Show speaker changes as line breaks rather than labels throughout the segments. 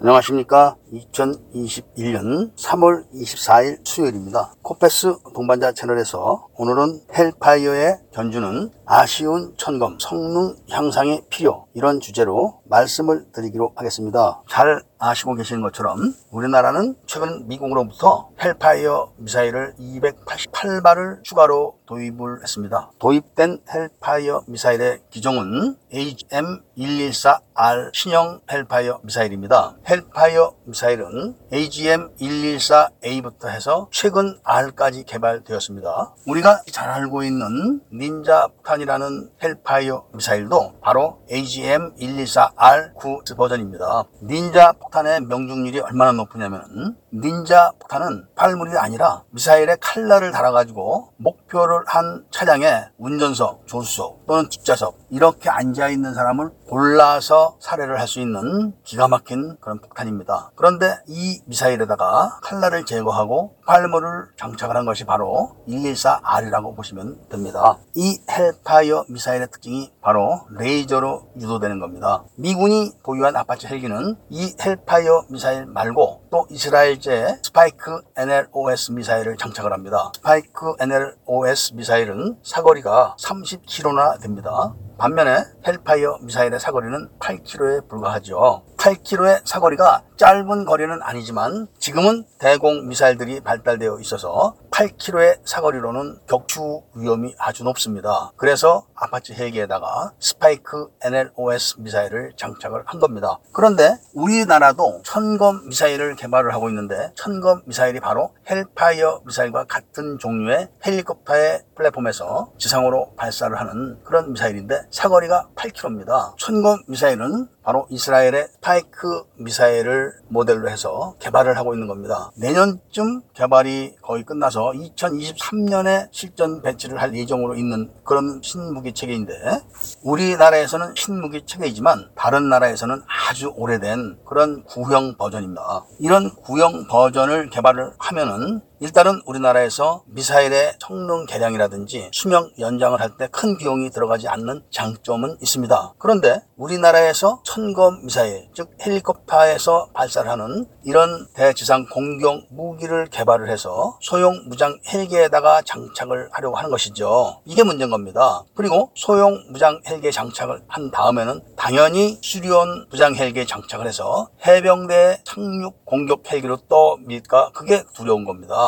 안녕하십니까. 2021년 3월 24일 수요일입니다. 코페스 동반자 채널에서 오늘은 헬파이어의 견주는 아쉬운 천검, 성능 향상의 필요 이런 주제로 말씀을 드리기로 하겠습니다. 잘 아시고 계시는 것처럼 우리나라는 최근 미국으로부터 헬파이어 미사일을 288발을 추가로 도입을 했습니다. 도입된 헬파이어 미사일의 기종은 AGM-114R 신형 헬파이어 미사일입니다. 헬파이어 미사일 은 AGM-114A부터 해서 최근 R까지 개발되었습니다. 우리가 잘 알고 있는 닌자 폭탄이라는 헬파이어 미사일도 바로 AGM-114R 9 버전입니다. 닌자 폭탄의 명중률이 얼마나 높으냐면 닌자 폭탄은 폭발물이 아니라 미사일에 칼날을 달아가지고 목표로 한 차량의 운전석, 조수석 또는 뒷좌석 이렇게 앉아있는 사람을 골라서 살해를 할 수 있는 기가 막힌 그런 폭탄입니다. 그런데 이 미사일에다가 칼날을 제거하고 폭발물을 장착을 한 것이 바로 114R이라고 보시면 됩니다. 이 헬파이어 미사일의 특징이 바로 레이저로 유도되는 겁니다. 미군이 보유한 아파치 헬기는 이 헬파이어 미사일 말고 또 이스라엘제 스파이크 NLOS 미사일을 장착을 합니다. 스파이크 NLOS 미사일은 사거리가 30km나 됩니다. 반면에 헬파이어 미사일의 사거리는 8km에 불과하죠. 8km의 사거리가 짧은 거리는 아니지만 지금은 대공 미사일들이 발달되어 있어서 8km의 사거리로는 격추 위험이 아주 높습니다. 그래서 아파치 헬기에다가 스파이크 NLOS 미사일을 장착을 한 겁니다. 그런데 우리나라도 천검 미사일을 개발을 하고 있는데 천검 미사일이 바로 헬파이어 미사일과 같은 종류의 헬리콥터의 플랫폼에서 지상으로 발사를 하는 그런 미사일인데 사거리가 8km입니다. 천검 미사일은 바로 이스라엘의 스파이크 미사일을 모델로 해서 개발을 하고 있는 겁니다. 내년쯤 개발이 거의 끝나서 2023년에 실전 배치를 할 예정으로 있는 그런 신무기 체계인데 우리나라에서는 신무기 체계이지만 다른 나라에서는 아주 오래된 그런 구형 버전입니다. 이런 구형 버전을 개발을 하면은 일단은 우리나라에서 미사일의 성능 개량이라든지 수명 연장을 할 때 큰 비용이 들어가지 않는 장점은 있습니다. 그런데 우리나라에서 천검 미사일, 즉 헬리콥터에서 발사를 하는 이런 대지상 공격 무기를 개발을 해서 소형 무장 헬기에다가 장착을 하려고 하는 것이죠. 이게 문제인 겁니다. 그리고 소형 무장 헬기에 장착을 한 다음에는 당연히 수리온 무장 헬기에 장착을 해서 해병대 상륙 공격 헬기로 떠밀까 그게 두려운 겁니다.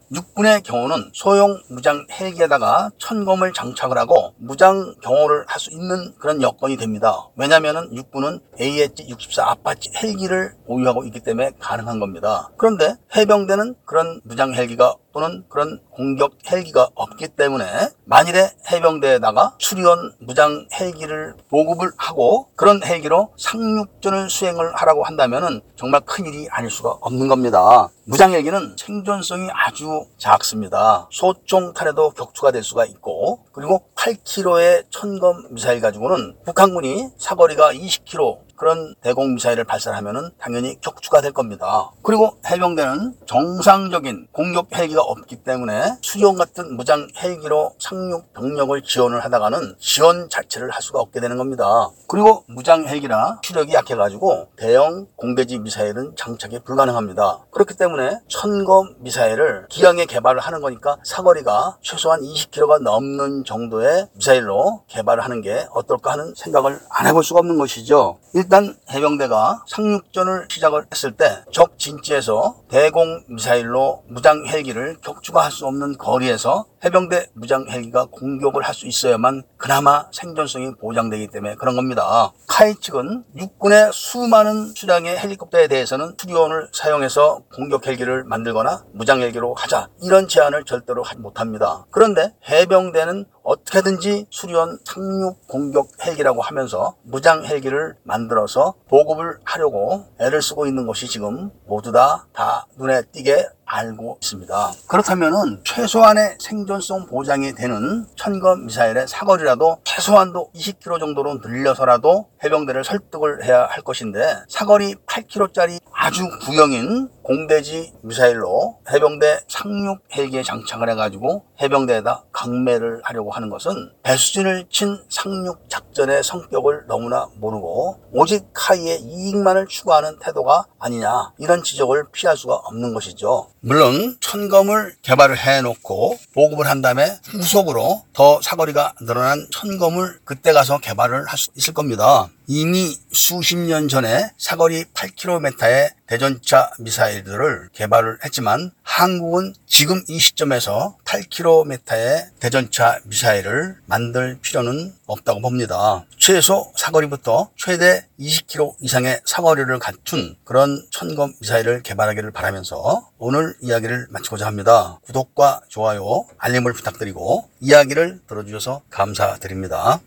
육군의 경우는 소형 무장 헬기에다가 천검을 장착을 하고 무장 엄호를 할 수 있는 그런 여건이 됩니다. 왜냐하면 육군은 AH-64 아파치 헬기를 보유하고 있기 때문에 가능한 겁니다. 그런데 해병대는 그런 무장 헬기가 또는 그런 공격 헬기가 없기 때문에 만일에 해병대에다가 수리원 무장 헬기를 보급을 하고 그런 헬기로 상륙전을 수행을 하라고 한다면 정말 큰일이 아닐 수가 없는 겁니다. 무장 헬기는 생존성이 아주 작습니다. 소총 탄에도 격추가 될 수가 있고 그리고 8km의 천검 미사일 가지고는 북한군이 사거리가 20km 그런 대공 미사일을 발사하면은 당연히 격추가 될 겁니다. 그리고 해병대는 정상적인 공격 헬기가 없기 때문에 수용 같은 무장 헬기로 상륙 병력을 지원을 하다가는 지원 자체를 할 수가 없게 되는 겁니다. 그리고 무장 헬기나 추력이 약해가지고 대형 공대지 미사일은 장착이 불가능합니다. 그렇기 때문에 천검 미사일을 기왕에 개발을 하는 거니까 사거리가 최소한 20km가 넘는 정도의 미사일로 개발을 하는 게 어떨까 하는 생각을 안 해볼 수가 없는 것이죠. 일단 해병대가 상륙전을 시작을 했을 때 적 진지에서 대공 미사일로 무장 헬기를 격추가 할 수 없는 거리에서 해병대 무장 헬기가 공격을 할 수 있어야만 그나마 생존성이 보장되기 때문에 그런 겁니다. 카이 측은 육군의 수많은 수량의 헬리콥터에 대해서는 수리온을 사용해서 공격 헬기를 만들거나 무장 헬기로 하자 이런 제안을 절대로 하지 못합니다. 그런데 해병대는 어떻게든지 수리온 상륙 공격 헬기라고 하면서 무장 헬기를 만들어서 보급을 하려고 애를 쓰고 있는 것이 지금 모두 다, 다 눈에 띄게 알고 있습니다. 그렇다면은 최소한의 생존성 보장이 되는 천검 미사일의 사거리라도 최소한도 20km 정도로 늘려서라도 해병대를 설득을 해야 할 것인데 사거리 8km짜리 아주 구형인 공대지 미사일로 해병대 상륙 헬기에 장착을 해가지고 해병대에다 강매를 하려고 하는 것은 배수진을 친 상륙 작전의 성격을 너무나 모르고 오직 카이의 이익만을 추구하는 태도가 아니냐 이런 지적을 피할 수가 없는 것이죠. 물론 천검을 개발을 해놓고 보급을 한 다음에 후속으로 더 사거리가 늘어난 천검을 그때 가서 개발을 할 수 있을 겁니다. 이미 수십 년 전에 사거리 8km의 대전차 미사일들을 개발을 했지만 한국은 지금 이 시점에서 8km의 대전차 미사일을 만들 필요는 없다고 봅니다. 최소 사거리부터 최대 20km 이상의 사거리를 갖춘 그런 천검 미사일을 개발하기를 바라면서 오늘 이야기를 마치고자 합니다. 구독과 좋아요, 알림을 부탁드리고 이야기를 들어주셔서 감사드립니다.